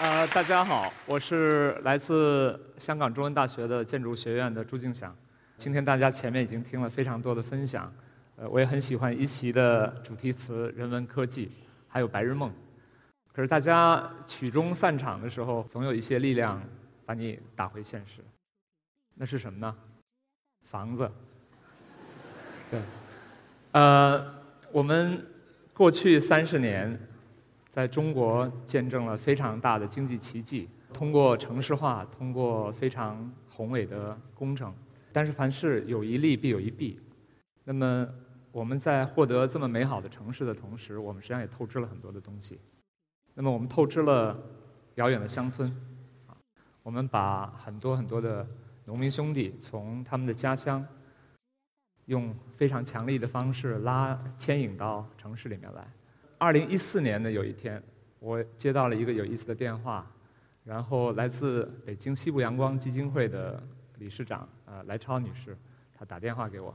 呃，大家好，我是来自香港中文大学的建筑学院的朱敬祥。今天大家前面已经听了非常多的分享，呃，我也很喜欢一席的主题词“人文科技”，还有“白日梦”。可是大家曲终散场的时候，总有一些力量把你打回现实。那是什么呢？房子。对，呃，我们过去三十年。在中国见证了非常大的经济奇迹，通过城市化，通过非常宏伟的工程。但是凡事有一利必有一弊，那么我们在获得这么美好的城市的同时，我们实际上也透支了很多的东西。那么我们透支了遥远的乡村，啊，我们把很多很多的农民兄弟从他们的家乡，用非常强力的方式拉牵引到城市里面来。二零一四年的有一天，我接到了一个有意思的电话，然后来自北京西部阳光基金会的理事长呃来超女士，她打电话给我，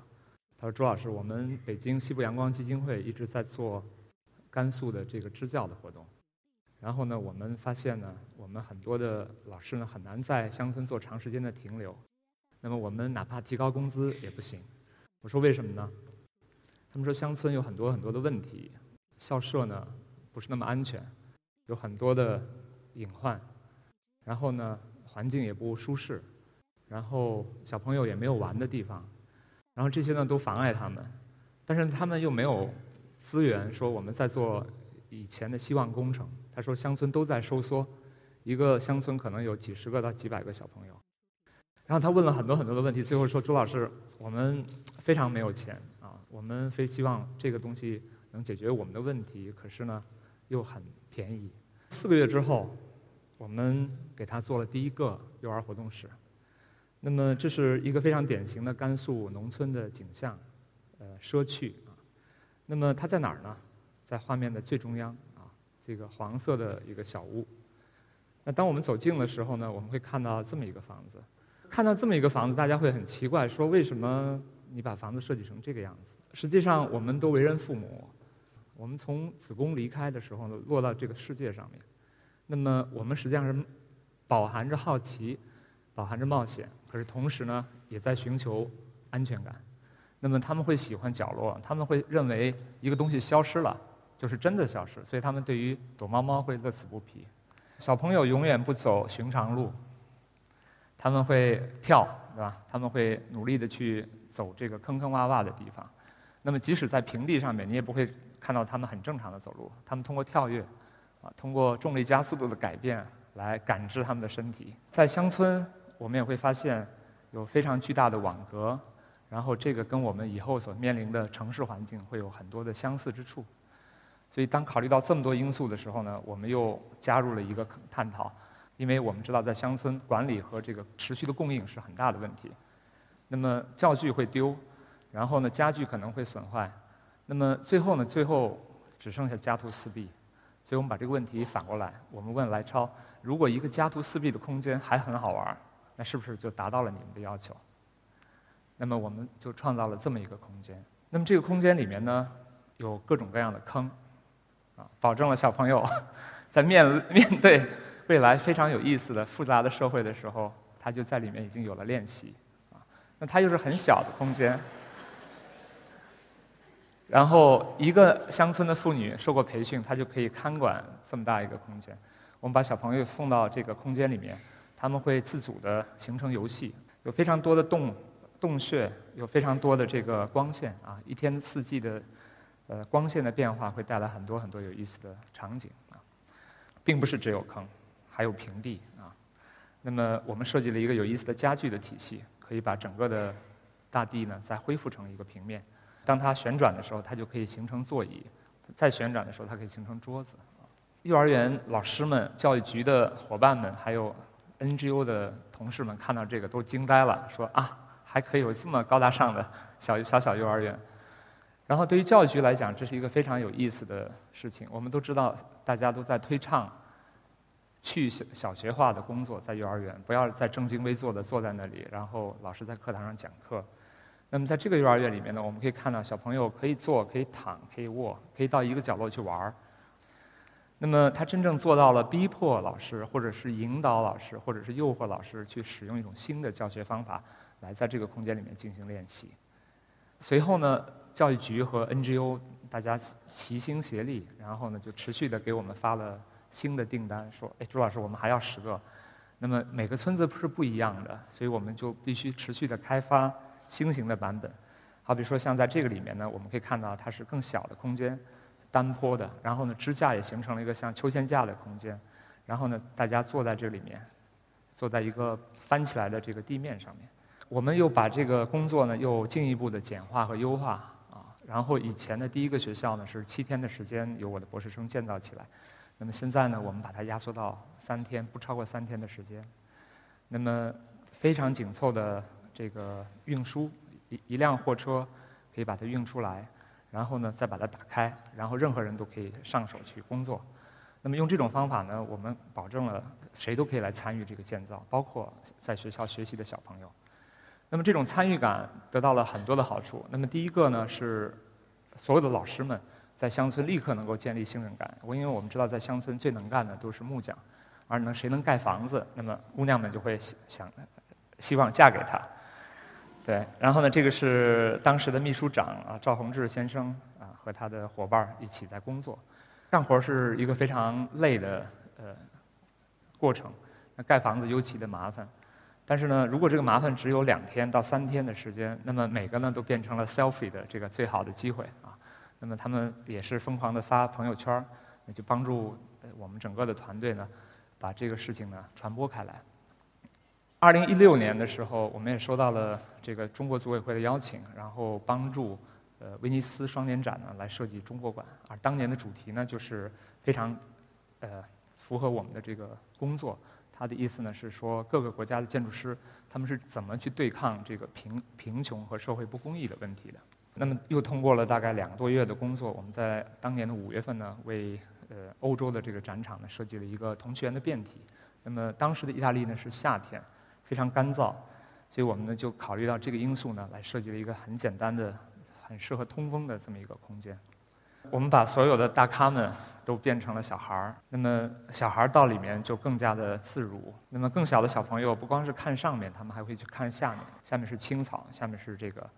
她说朱老师，我们北京西部阳光基金会一直在做甘肃的这个支教的活动，然后呢，我们发现呢，我们很多的老师呢很难在乡村做长时间的停留，那么我们哪怕提高工资也不行。我说为什么呢？他们说乡村有很多很多的问题。校舍呢不是那么安全，有很多的隐患，然后呢环境也不舒适，然后小朋友也没有玩的地方，然后这些呢都妨碍他们，但是他们又没有资源说我们在做以前的希望工程。他说乡村都在收缩，一个乡村可能有几十个到几百个小朋友，然后他问了很多很多的问题，最后说朱老师，我们非常没有钱啊，我们非希望这个东西。能解决我们的问题，可是呢，又很便宜。四个月之后，我们给他做了第一个幼儿活动室。那么这是一个非常典型的甘肃农村的景象，呃，社区啊。那么它在哪儿呢？在画面的最中央啊，这个黄色的一个小屋。那当我们走近的时候呢，我们会看到这么一个房子。看到这么一个房子，大家会很奇怪，说为什么你把房子设计成这个样子？实际上，我们都为人父母。我们从子宫离开的时候呢，落到这个世界上面，那么我们实际上是饱含着好奇，饱含着冒险，可是同时呢，也在寻求安全感。那么他们会喜欢角落，他们会认为一个东西消失了就是真的消失，所以他们对于躲猫猫会乐此不疲。小朋友永远不走寻常路，他们会跳，对吧？他们会努力的去走这个坑坑洼洼的地方。那么即使在平地上面，你也不会。看到他们很正常的走路，他们通过跳跃，啊，通过重力加速度的改变来感知他们的身体。在乡村，我们也会发现有非常巨大的网格，然后这个跟我们以后所面临的城市环境会有很多的相似之处。所以，当考虑到这么多因素的时候呢，我们又加入了一个探讨，因为我们知道在乡村管理和这个持续的供应是很大的问题。那么教具会丢，然后呢，家具可能会损坏。那么最后呢？最后只剩下家徒四壁，所以我们把这个问题反过来，我们问来超：如果一个家徒四壁的空间还很好玩，那是不是就达到了你们的要求？那么我们就创造了这么一个空间。那么这个空间里面呢，有各种各样的坑，啊，保证了小朋友在面面对未来非常有意思的复杂的社会的时候，他就在里面已经有了练习，啊，那它又是很小的空间。然后，一个乡村的妇女受过培训，她就可以看管这么大一个空间。我们把小朋友送到这个空间里面，他们会自主的形成游戏，有非常多的洞洞穴，有非常多的这个光线啊，一天四季的呃光线的变化会带来很多很多有意思的场景啊，并不是只有坑，还有平地啊。那么我们设计了一个有意思的家具的体系，可以把整个的大地呢再恢复成一个平面。当它旋转的时候，它就可以形成座椅；再旋转的时候，它可以形成桌子。幼儿园老师们、教育局的伙伴们，还有 NGO 的同事们看到这个都惊呆了，说啊，还可以有这么高大上的小小小幼儿园。然后对于教育局来讲，这是一个非常有意思的事情。我们都知道，大家都在推倡去小小学化的工作，在幼儿园不要再正襟危坐的坐在那里，然后老师在课堂上讲课。那么在这个幼儿园里面呢，我们可以看到小朋友可以坐、可以躺、可以卧，可以到一个角落去玩儿。那么他真正做到了逼迫老师，或者是引导老师，或者是诱惑老师去使用一种新的教学方法，来在这个空间里面进行练习。随后呢，教育局和 NGO 大家齐心协力，然后呢就持续的给我们发了新的订单，说：“哎，朱老师，我们还要十个。”那么每个村子是不一样的，所以我们就必须持续的开发新型的版本。好比说，像在这个里面呢，我们可以看到它是更小的空间，单坡的，然后呢支架也形成了一个像秋千架的空间，然后呢大家坐在这里面，坐在一个翻起来的这个地面上面。我们又把这个工作呢又进一步的简化和优化啊，然后以前的第一个学校呢是七天的时间由我的博士生建造起来。那么现在呢，我们把它压缩到三天，不超过三天的时间。那么非常紧凑的这个运输，一一辆货车可以把它运出来，然后呢再把它打开，然后任何人都可以上手去工作。那么用这种方法呢，我们保证了谁都可以来参与这个建造，包括在学校学习的小朋友。那么这种参与感得到了很多的好处。那么第一个呢是所有的老师们。在乡村立刻能够建立信任感。我因为我们知道，在乡村最能干的都是木匠，而能谁能盖房子，那么姑娘们就会想希望嫁给他。对，然后呢，这个是当时的秘书长啊，赵宏志先生啊，和他的伙伴一起在工作。干活是一个非常累的呃过程，那盖房子尤其的麻烦。但是呢，如果这个麻烦只有两天到三天的时间，那么每个呢都变成了 selfie 的这个最好的机会啊。那么他们也是疯狂的发朋友圈那就帮助我们整个的团队呢，把这个事情呢传播开来。二零一六年的时候，我们也收到了这个中国组委会的邀请，然后帮助呃威尼斯双年展呢来设计中国馆，而当年的主题呢就是非常呃符合我们的这个工作。他的意思呢是说各个国家的建筑师他们是怎么去对抗这个贫贫穷和社会不公义的问题的。那么又通过了大概两个多月的工作，我们在当年的五月份呢，为呃欧洲的这个展场呢设计了一个铜雀园的变体。那么当时的意大利呢是夏天，非常干燥，所以我们呢就考虑到这个因素呢，来设计了一个很简单的、很适合通风的这么一个空间。我们把所有的大咖们都变成了小孩儿，那么小孩儿到里面就更加的自如。那么更小的小朋友不光是看上面，他们还会去看下面，下面是青草，下面是这个。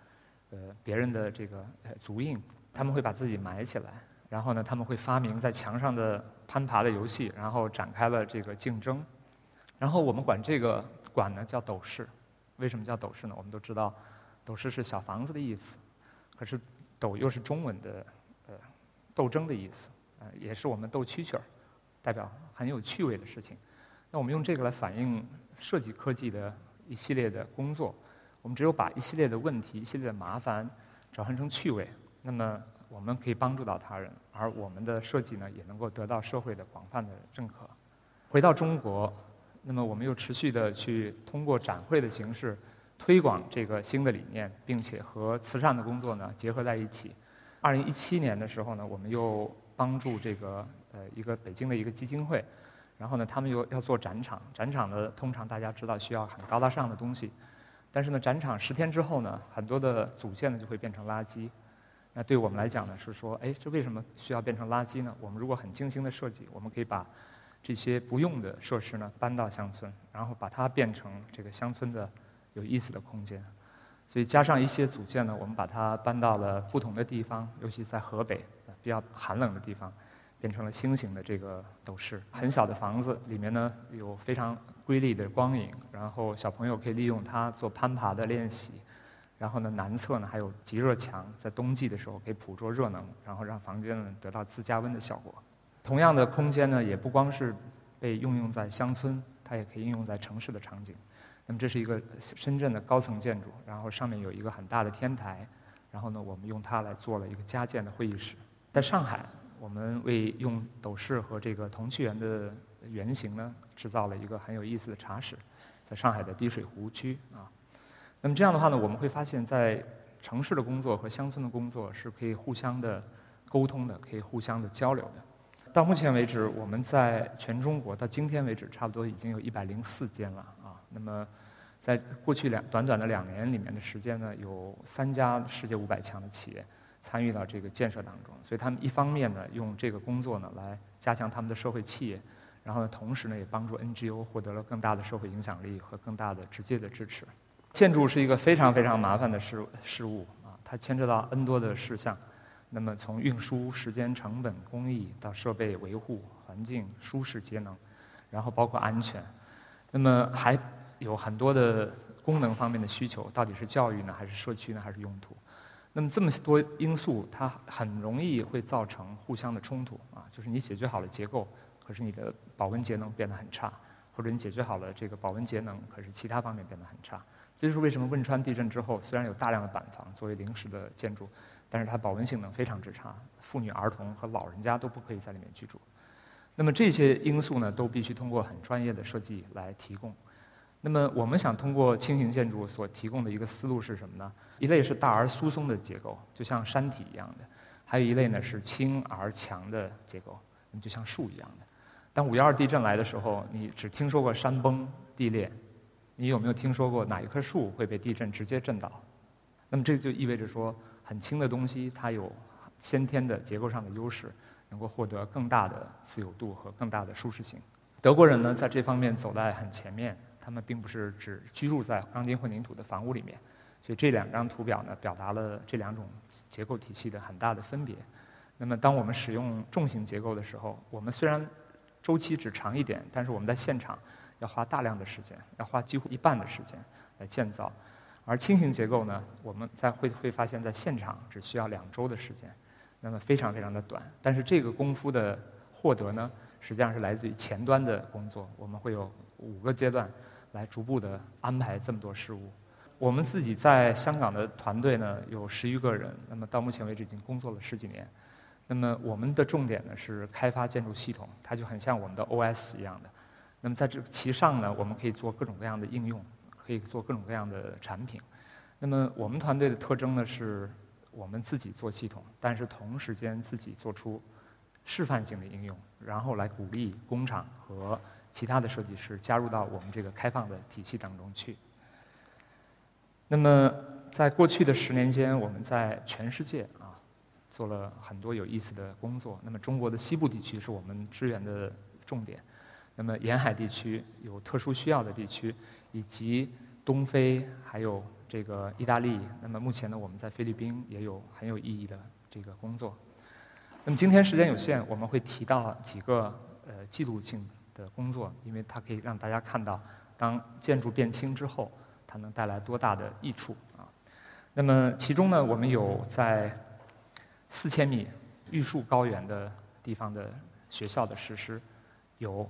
呃，别人的这个呃足印，他们会把自己埋起来，然后呢，他们会发明在墙上的攀爬的游戏，然后展开了这个竞争。然后我们管这个馆呢叫斗室，为什么叫斗室呢？我们都知道，斗室是小房子的意思，可是斗又是中文的呃斗争的意思，呃也是我们斗蛐蛐儿，代表很有趣味的事情。那我们用这个来反映设计科技的一系列的工作。我们只有把一系列的问题、一系列的麻烦转换成趣味，那么我们可以帮助到他人，而我们的设计呢，也能够得到社会的广泛的认可。回到中国，那么我们又持续的去通过展会的形式推广这个新的理念，并且和慈善的工作呢结合在一起。二零一七年的时候呢，我们又帮助这个呃一个北京的一个基金会，然后呢，他们又要做展场，展场呢通常大家知道需要很高大上的东西。但是呢，展场十天之后呢，很多的组件呢就会变成垃圾。那对我们来讲呢，是说，哎，这为什么需要变成垃圾呢？我们如果很精心的设计，我们可以把这些不用的设施呢搬到乡村，然后把它变成这个乡村的有意思的空间。所以加上一些组件呢，我们把它搬到了不同的地方，尤其在河北比较寒冷的地方。变成了星形的这个斗室，很小的房子里面呢有非常瑰丽的光影，然后小朋友可以利用它做攀爬的练习，然后呢南侧呢还有极热墙，在冬季的时候可以捕捉热能，然后让房间呢得到自加温的效果。同样的空间呢也不光是被应用在乡村，它也可以应用在城市的场景。那么这是一个深圳的高层建筑，然后上面有一个很大的天台，然后呢我们用它来做了一个加建的会议室。在上海。我们为用斗室和这个铜器园的原型呢，制造了一个很有意思的茶室，在上海的滴水湖区啊。那么这样的话呢，我们会发现，在城市的工作和乡村的工作是可以互相的沟通的，可以互相的交流的。到目前为止，我们在全中国到今天为止，差不多已经有一百零四间了啊。那么，在过去两短短的两年里面的时间呢，有三家世界五百强的企业。参与到这个建设当中。所以他们一方面呢，用这个工作呢来加强他们的社会企业，然后呢，同时呢也帮助 NGO 获得了更大的社会影响力和更大的直接的支持。建筑是一个非常非常麻烦的事事物啊，它牵扯到 N 多的事项。那么从运输、时间、成本、工艺到设备维护、环境舒适、节能，然后包括安全，那么还有很多的功能方面的需求，到底是教育呢，还是社区呢，还是用途？那么这么多因素，它很容易会造成互相的冲突啊，就是你解决好了结构，可是你的保温节能变得很差，或者你解决好了这个保温节能，可是其他方面变得很差。这就是为什么汶川地震之后，虽然有大量的板房作为临时的建筑。但是它保温性能非常之差，妇女、儿童和老人家都不可以在里面居住。那么这些因素呢，都必须通过很专业的设计来提供。那么我们想通过轻型建筑所提供的一个思路是什么呢？一类是大而疏松的结构，就像山体一样的；还有一类呢是轻而强的结构，那么就像树一样的。当五幺二地震来的时候，你只听说过山崩地裂，你有没有听说过哪一棵树会被地震直接震倒？那么这就意味着说。很轻的东西，它有先天的结构上的优势，能够获得更大的自由度和更大的舒适性。德国人呢，在这方面走在很前面，他们并不是只居住在钢筋混凝土的房屋里面。所以这两张图表呢，表达了这两种结构体系的很大的分别。那么，当我们使用重型结构的时候，我们虽然周期只长一点，但是我们在现场要花大量的时间，要花几乎一半的时间来建造。而轻型结构呢，我们在会会发现，在现场只需要两周的时间，那么非常非常的短。但是这个功夫的获得呢，实际上是来自于前端的工作。我们会有五个阶段来逐步的安排这么多事务。我们自己在香港的团队呢有十余个人，那么到目前为止已经工作了十几年。那么我们的重点呢是开发建筑系统，它就很像我们的 OS 一样的。那么在这其上呢，我们可以做各种各样的应用。可以做各种各样的产品。那么我们团队的特征呢，是我们自己做系统，但是同时间自己做出示范性的应用，然后来鼓励工厂和其他的设计师加入到我们这个开放的体系当中去。那么在过去的十年间，我们在全世界啊做了很多有意思的工作。那么中国的西部地区是我们支援的重点。那么沿海地区有特殊需要的地区。以及东非，还有这个意大利。那么目前呢，我们在菲律宾也有很有意义的这个工作。那么今天时间有限，我们会提到几个呃记录性的工作，因为它可以让大家看到，当建筑变轻之后，它能带来多大的益处啊。那么其中呢，我们有在四千米玉树高原的地方的学校的实施，有。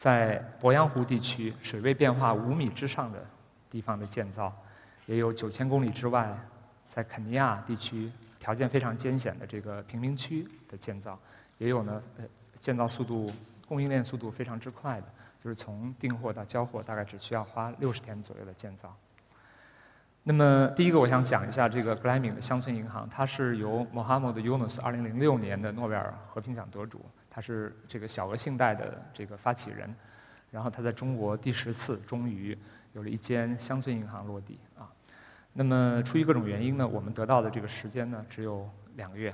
在鄱阳湖地区水位变化五米之上的地方的建造，也有九千公里之外，在肯尼亚地区条件非常艰险的这个贫民区的建造，也有呢，呃，建造速度、供应链速度非常之快的，就是从订货到交货大概只需要花六十天左右的建造。那么第一个我想讲一下这个格莱敏的乡村银行，它是由 Mohamed Yunus 二零零六年的诺贝尔和平奖得主。他是这个小额信贷的这个发起人，然后他在中国第十次终于有了一间乡村银行落地啊。那么出于各种原因呢，我们得到的这个时间呢只有两个月。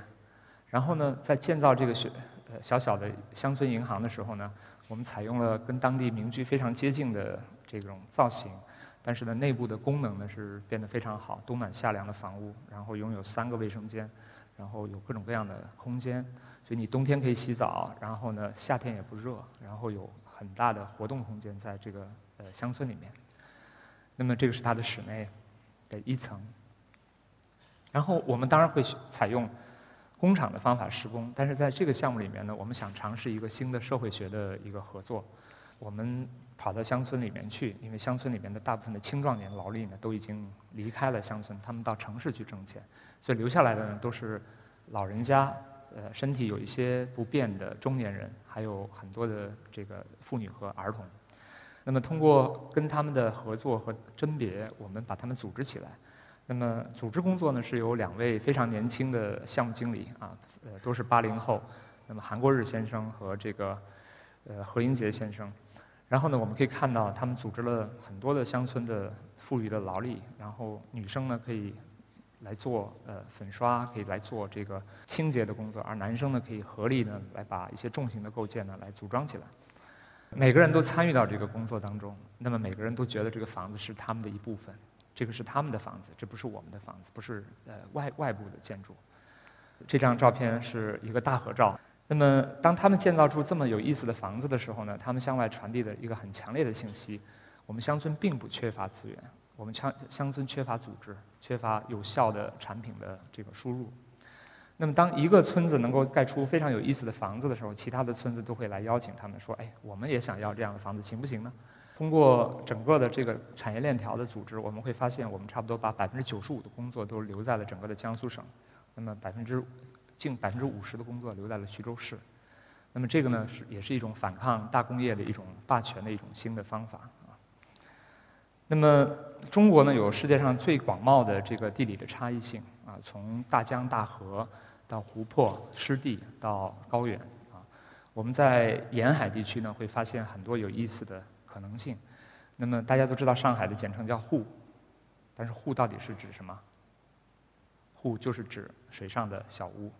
然后呢，在建造这个小呃小小的乡村银行的时候呢，我们采用了跟当地民居非常接近的这种造型，但是呢内部的功能呢是变得非常好，冬暖夏凉的房屋，然后拥有三个卫生间，然后有各种各样的空间。所以你冬天可以洗澡，然后呢夏天也不热，然后有很大的活动空间在这个呃乡村里面。那么这个是它的室内的一层。然后我们当然会采用工厂的方法施工，但是在这个项目里面呢，我们想尝试一个新的社会学的一个合作。我们跑到乡村里面去，因为乡村里面的大部分的青壮年劳力呢都已经离开了乡村，他们到城市去挣钱，所以留下来的呢都是老人家。呃，身体有一些不便的中年人，还有很多的这个妇女和儿童。那么，通过跟他们的合作和甄别，我们把他们组织起来。那么，组织工作呢，是由两位非常年轻的项目经理啊，呃，都是八零后。那么，韩国日先生和这个呃何英杰先生。然后呢，我们可以看到，他们组织了很多的乡村的富裕的劳力。然后，女生呢可以来做呃粉刷，可以来做这个清洁的工作，而男生呢可以合力呢来把一些重型的构件呢来组装起来。每个人都参与到这个工作当中，那么每个人都觉得这个房子是他们的一部分，这个是他们的房子，这不是我们的房子，不是呃外外部的建筑。这张照片是一个大合照。那么当他们建造出这么有意思的房子的时候呢，他们向外传递的一个很强烈的信息：我们乡村并不缺乏资源，我们乡乡村缺乏组织，缺乏有效的产品的这个输入。那么，当一个村子能够盖出非常有意思的房子的时候，其他的村子都会来邀请他们说：“哎，我们也想要这样的房子，行不行呢？”通过整个的这个产业链条的组织，我们会发现，我们差不多把百分之九十五的工作都留在了整个的江苏省，那么百分之近百分之五十的工作留在了徐州市。那么这个呢，是也是一种反抗大工业的一种霸权的一种新的方法啊。那么中国呢，有世界上最广袤的这个地理的差异性啊，从大江大河。到湖泊、湿地，到高原，啊，我们在沿海地区呢，会发现很多有意思的可能性。那么大家都知道，上海的简称叫沪，但是沪到底是指什么？沪就是指水上的小屋，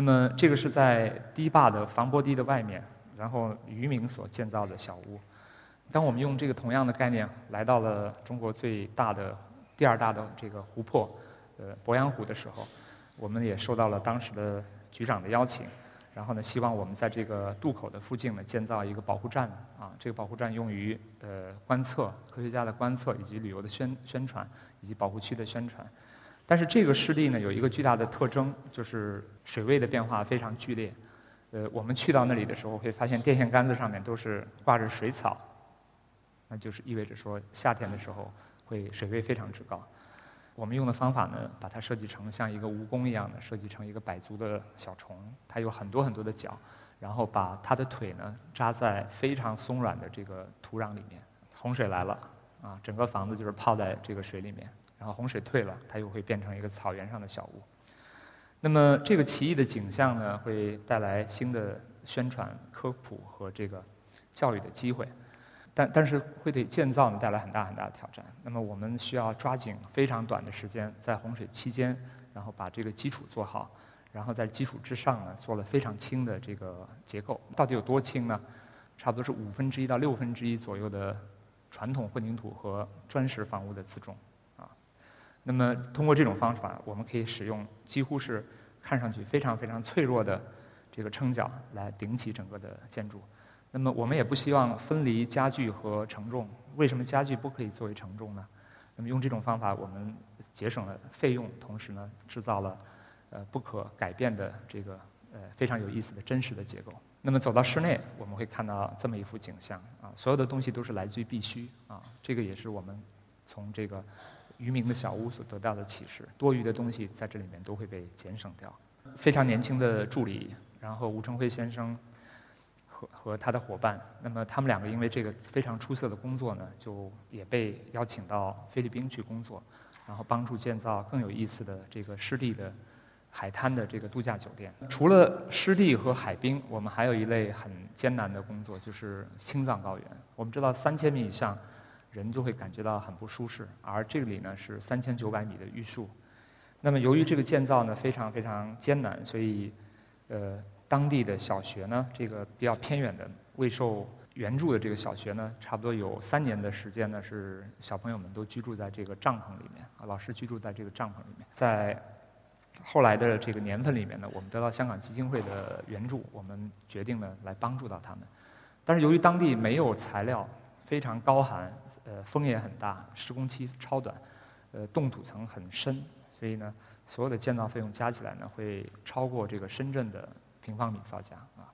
那么这个是在堤坝的防波堤的外面，然后渔民所建造的小屋。当我们用这个同样的概念来到了中国最大的、第二大的这个湖泊，呃，鄱阳湖的时候。我们也受到了当时的局长的邀请，然后呢，希望我们在这个渡口的附近呢建造一个保护站啊，这个保护站用于呃观测科学家的观测以及旅游的宣宣传以及保护区的宣传。但是这个湿地呢有一个巨大的特征，就是水位的变化非常剧烈。呃，我们去到那里的时候会发现电线杆子上面都是挂着水草，那就是意味着说夏天的时候会水位非常之高。我们用的方法呢，把它设计成像一个蜈蚣一样的，设计成一个百足的小虫，它有很多很多的脚，然后把它的腿呢扎在非常松软的这个土壤里面。洪水来了，啊，整个房子就是泡在这个水里面，然后洪水退了，它又会变成一个草原上的小屋。那么这个奇异的景象呢，会带来新的宣传、科普和这个教育的机会。但但是会对建造呢带来很大很大的挑战。那么我们需要抓紧非常短的时间，在洪水期间，然后把这个基础做好，然后在基础之上呢做了非常轻的这个结构。到底有多轻呢？差不多是五分之一到六分之一左右的传统混凝土和砖石房屋的自重。那么通过这种方法，我们可以使用几乎是看上去非常非常脆弱的这个撑脚来顶起整个的建筑。那么我们也不希望分离家具和承重。为什么家具不可以作为承重呢？那么用这种方法，我们节省了费用，同时呢，制造了呃不可改变的这个呃非常有意思的真实的结构。那么走到室内，我们会看到这么一幅景象啊，所有的东西都是来自于必须啊，这个也是我们从这个渔民的小屋所得到的启示。多余的东西在这里面都会被节省掉。非常年轻的助理，然后吴成辉先生。和和他的伙伴，那么他们两个因为这个非常出色的工作呢，就也被邀请到菲律宾去工作，然后帮助建造更有意思的这个湿地的海滩的这个度假酒店。除了湿地和海滨，我们还有一类很艰难的工作，就是青藏高原。我们知道三千米以上，人就会感觉到很不舒适，而这里呢是三千九百米的玉树。那么由于这个建造呢非常非常艰难，所以呃。当地的小学呢，这个比较偏远的未受援助的这个小学呢，差不多有三年的时间呢，是小朋友们都居住在这个帐篷里面啊，老师居住在这个帐篷里面。在后来的这个年份里面呢，我们得到香港基金会的援助，我们决定呢来帮助到他们。但是由于当地没有材料，非常高寒，呃，风也很大，施工期超短，呃，冻土层很深，所以呢，所有的建造费用加起来呢，会超过这个深圳的。平方米造价啊，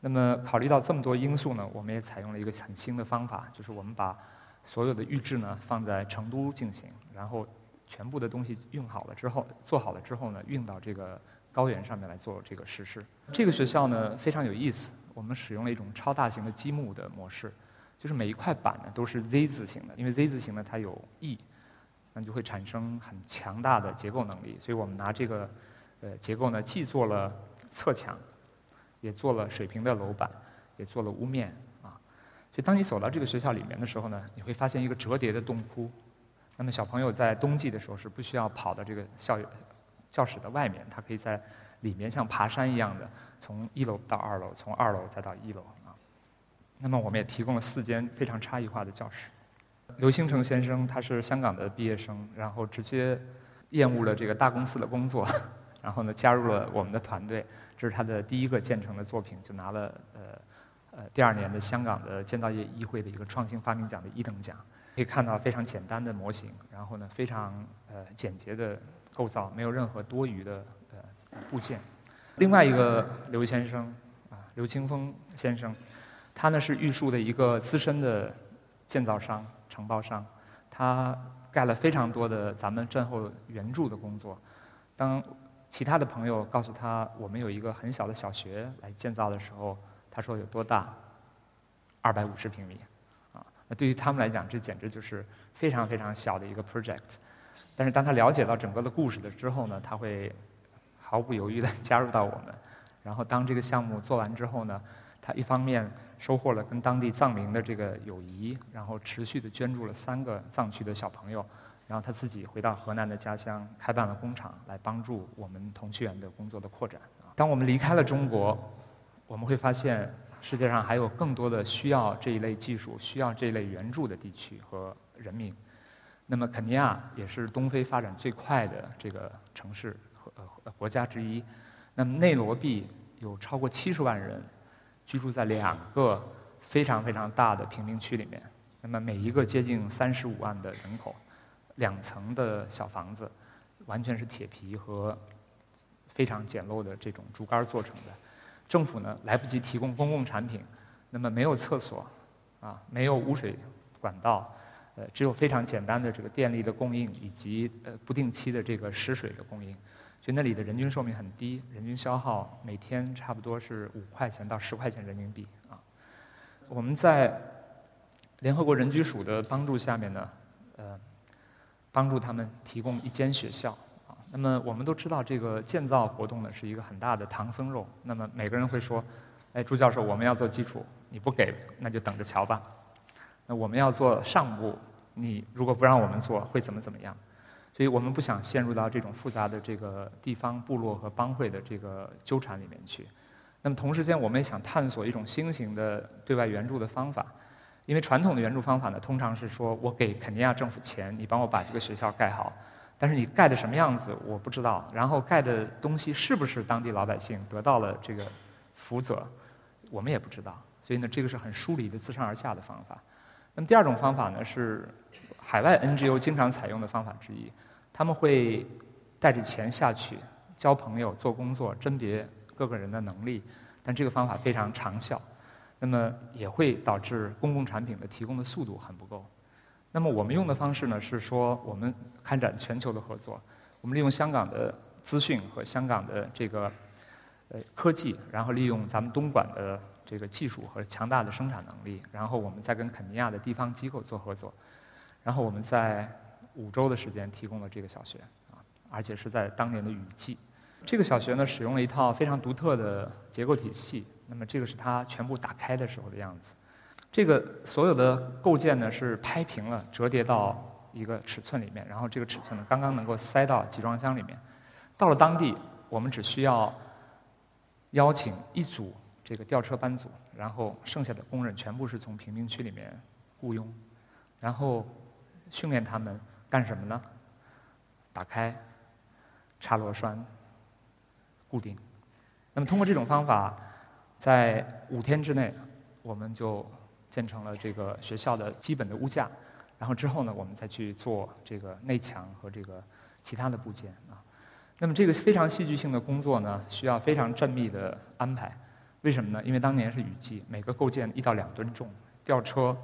那么考虑到这么多因素呢，我们也采用了一个很新的方法，就是我们把所有的预制呢放在成都进行，然后全部的东西运好了之后，做好了之后呢，运到这个高原上面来做这个实施。这个学校呢非常有意思，我们使用了一种超大型的积木的模式，就是每一块板呢都是 Z 字形的，因为 Z 字形呢它有 E，那就会产生很强大的结构能力，所以我们拿这个呃结构呢既做了。侧墙，也做了水平的楼板，也做了屋面啊。所以当你走到这个学校里面的时候呢，你会发现一个折叠的洞窟，那么小朋友在冬季的时候是不需要跑到这个校教室的外面，他可以在里面像爬山一样的从一楼到二楼，从二楼再到一楼。那么我们也提供了四间非常差异化的教室。刘星成先生他是香港的毕业生，然后直接厌恶了这个大公司的工作，然后呢加入了我们的团队。这是他的第一个建成的作品，就拿了呃呃第二年的香港的建造业议会的一个创新发明奖的一等奖。可以看到非常简单的模型，然后呢非常呃简洁的构造，没有任何多余的呃部件。另外一个刘先生啊，刘清峰先生，他呢是玉树的一个资深的建造商。承包商，他盖了非常多的咱们震后援助的工作。当其他的朋友告诉他我们有一个很小的小学来建造的时候，他说有多大？二百五十平米，啊，那对于他们来讲，这简直就是非常非常小的一个 project。但是当他了解到整个的故事的之后呢，他会毫不犹豫地加入到我们。然后当这个项目做完之后呢？他一方面收获了跟当地藏民的这个友谊，然后持续的捐助了三个藏区的小朋友，然后他自己回到河南的家乡，开办了工厂，来帮助我们同趣园的工作的扩展。当我们离开了中国，我们会发现世界上还有更多的需要这一类技术、需要这一类援助的地区和人民。那么肯尼亚也是东非发展最快的这个城市和呃国家之一。那么内罗毕有超过七十万人。居住在两个非常非常大的贫民区里面，那么每一个接近三十五万的人口，两层的小房子，完全是铁皮和非常简陋的这种竹竿做成的。政府呢来不及提供公共产品，那么没有厕所，啊，没有污水管道，呃，只有非常简单的这个电力的供应以及呃不定期的这个食水的供应。就那里的人均寿命很低，人均消耗每天差不多是五块钱到十块钱人民币啊。我们在联合国人居署的帮助下面呢，呃，帮助他们提供一间学校啊。那么我们都知道，这个建造活动呢是一个很大的唐僧肉。那么每个人会说：“哎，朱教授，我们要做基础，你不给，那就等着瞧吧。”那我们要做上部，你如果不让我们做，会怎么怎么样？所以我们不想陷入到这种复杂的这个地方部落和帮会的这个纠缠里面去。那么同时间，我们也想探索一种新型的对外援助的方法。因为传统的援助方法呢，通常是说我给肯尼亚政府钱，你帮我把这个学校盖好。但是你盖的什么样子我不知道，然后盖的东西是不是当地老百姓得到了这个福泽，我们也不知道。所以呢，这个是很疏离的、自上而下的方法。那么第二种方法呢是。海外 NGO 经常采用的方法之一，他们会带着钱下去交朋友、做工作、甄别各个人的能力，但这个方法非常长效，那么也会导致公共产品的提供的速度很不够。那么我们用的方式呢是说，我们开展全球的合作，我们利用香港的资讯和香港的这个呃科技，然后利用咱们东莞的这个技术和强大的生产能力，然后我们再跟肯尼亚的地方机构做合作。然后我们在五周的时间提供了这个小学啊，而且是在当年的雨季。这个小学呢，使用了一套非常独特的结构体系。那么这个是它全部打开的时候的样子。这个所有的构件呢是拍平了，折叠到一个尺寸里面，然后这个尺寸呢刚刚能够塞到集装箱里面。到了当地，我们只需要邀请一组这个吊车班组，然后剩下的工人全部是从贫民区里面雇佣，然后。训练他们干什么呢？打开、插螺栓、固定。那么通过这种方法，在五天之内，我们就建成了这个学校的基本的屋架。然后之后呢，我们再去做这个内墙和这个其他的部件啊。那么这个非常戏剧性的工作呢，需要非常缜密的安排。为什么呢？因为当年是雨季，每个构件一到两吨重，吊车。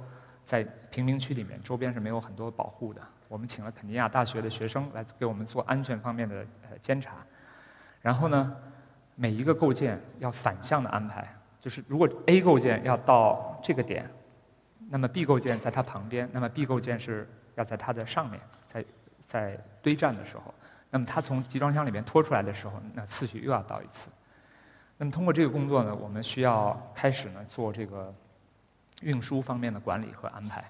在贫民区里面，周边是没有很多保护的。我们请了肯尼亚大学的学生来给我们做安全方面的呃监察。然后呢，每一个构件要反向的安排，就是如果 A 构件要到这个点，那么 B 构件在它旁边，那么 B 构件是要在它的上面，在在堆栈的时候，那么它从集装箱里面拖出来的时候，那次序又要倒一次。那么通过这个工作呢，我们需要开始呢做这个。运输方面的管理和安排，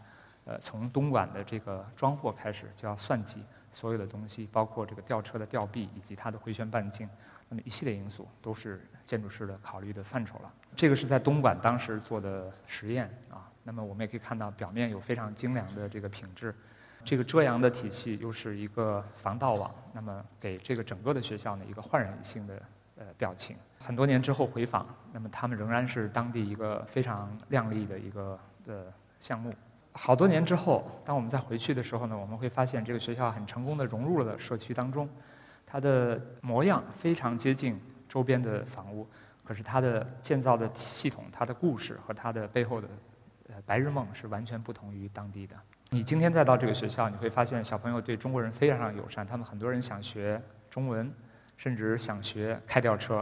呃，从东莞的这个装货开始就要算计所有的东西，包括这个吊车的吊臂以及它的回旋半径，那么一系列因素都是建筑师的考虑的范畴了。这个是在东莞当时做的实验啊。那么我们也可以看到，表面有非常精良的这个品质，这个遮阳的体系又是一个防盗网，那么给这个整个的学校呢一个焕然一新的呃表情。很多年之后回访，那么他们仍然是当地一个非常亮丽的一个的项目。好多年之后，当我们再回去的时候呢，我们会发现这个学校很成功的融入了社区当中，它的模样非常接近周边的房屋，可是它的建造的系统、它的故事和它的背后的呃白日梦是完全不同于当地的。你今天再到这个学校，你会发现小朋友对中国人非常友善，他们很多人想学中文，甚至想学开吊车，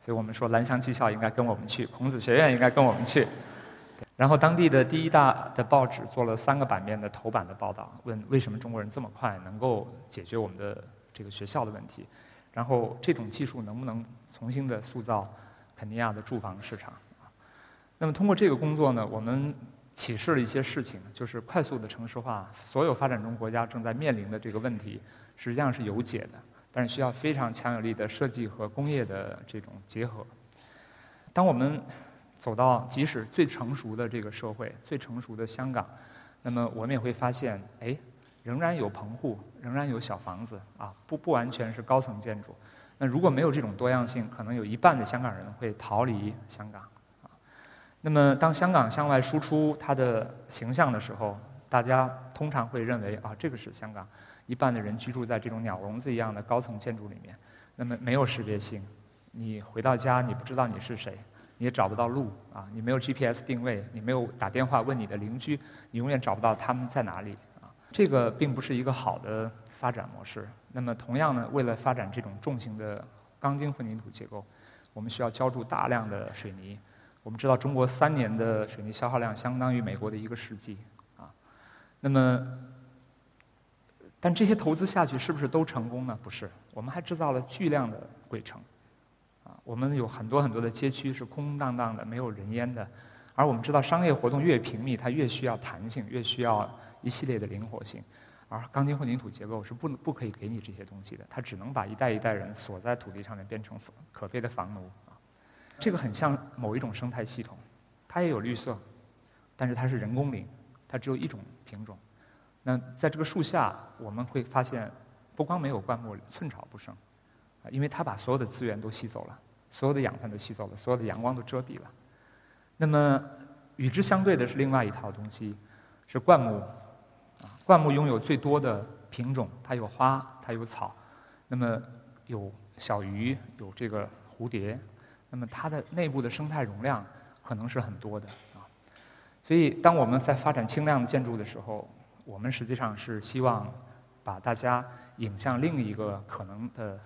所以我们说蓝翔技校应该跟我们去，孔子学院应该跟我们去。然后当地的第一大的报纸做了三个版面的头版的报道，问为什么中国人这么快能够解决我们的这个学校的问题，然后这种技术能不能重新的塑造肯尼亚的住房市场？那么通过这个工作呢，我们启示了一些事情，就是快速的城市化，所有发展中国家正在面临的这个问题，实际上是有解的，但是需要非常强有力的设计和工业的这种结合。当我们走到即使最成熟的这个社会、最成熟的香港，那么我们也会发现，哎，仍然有棚户，仍然有小房子啊，不不完全是高层建筑。那如果没有这种多样性，可能有一半的香港人会逃离香港啊。那么当香港向外输出它的形象的时候，大家通常会认为啊，这个是香港，一半的人居住在这种鸟笼子一样的高层建筑里面，那么没有识别性，你回到家你不知道你是谁。你也找不到路啊！你没有 GPS 定位，你没有打电话问你的邻居，你永远找不到他们在哪里啊！这个并不是一个好的发展模式。那么，同样呢，为了发展这种重型的钢筋混凝土结构，我们需要浇筑大量的水泥。我们知道，中国三年的水泥消耗量相当于美国的一个世纪啊。那么，但这些投资下去是不是都成功呢？不是，我们还制造了巨量的鬼城。我们有很多很多的街区是空荡荡的，没有人烟的，而我们知道商业活动越频密，它越需要弹性，越需要一系列的灵活性，而钢筋混凝土结构是不能不可以给你这些东西的，它只能把一代一代人锁在土地上面，变成可悲的房奴啊。这个很像某一种生态系统，它也有绿色，但是它是人工林，它只有一种品种。那在这个树下，我们会发现，不光没有灌木，寸草不生，啊，因为它把所有的资源都吸走了。所有的养分都吸走了，所有的阳光都遮蔽了。那么与之相对的是另外一套东西，是灌木。啊，灌木拥有最多的品种，它有花，它有草，那么有小鱼，有这个蝴蝶，那么它的内部的生态容量可能是很多的啊。所以，当我们在发展轻量的建筑的时候，我们实际上是希望把大家引向另一个可能的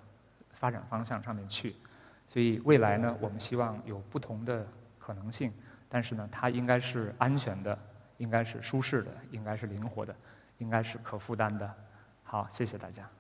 发展方向上面去。所以未来呢，我们希望有不同的可能性，但是呢，它应该是安全的，应该是舒适的，应该是灵活的，应该是可负担的。好，谢谢大家。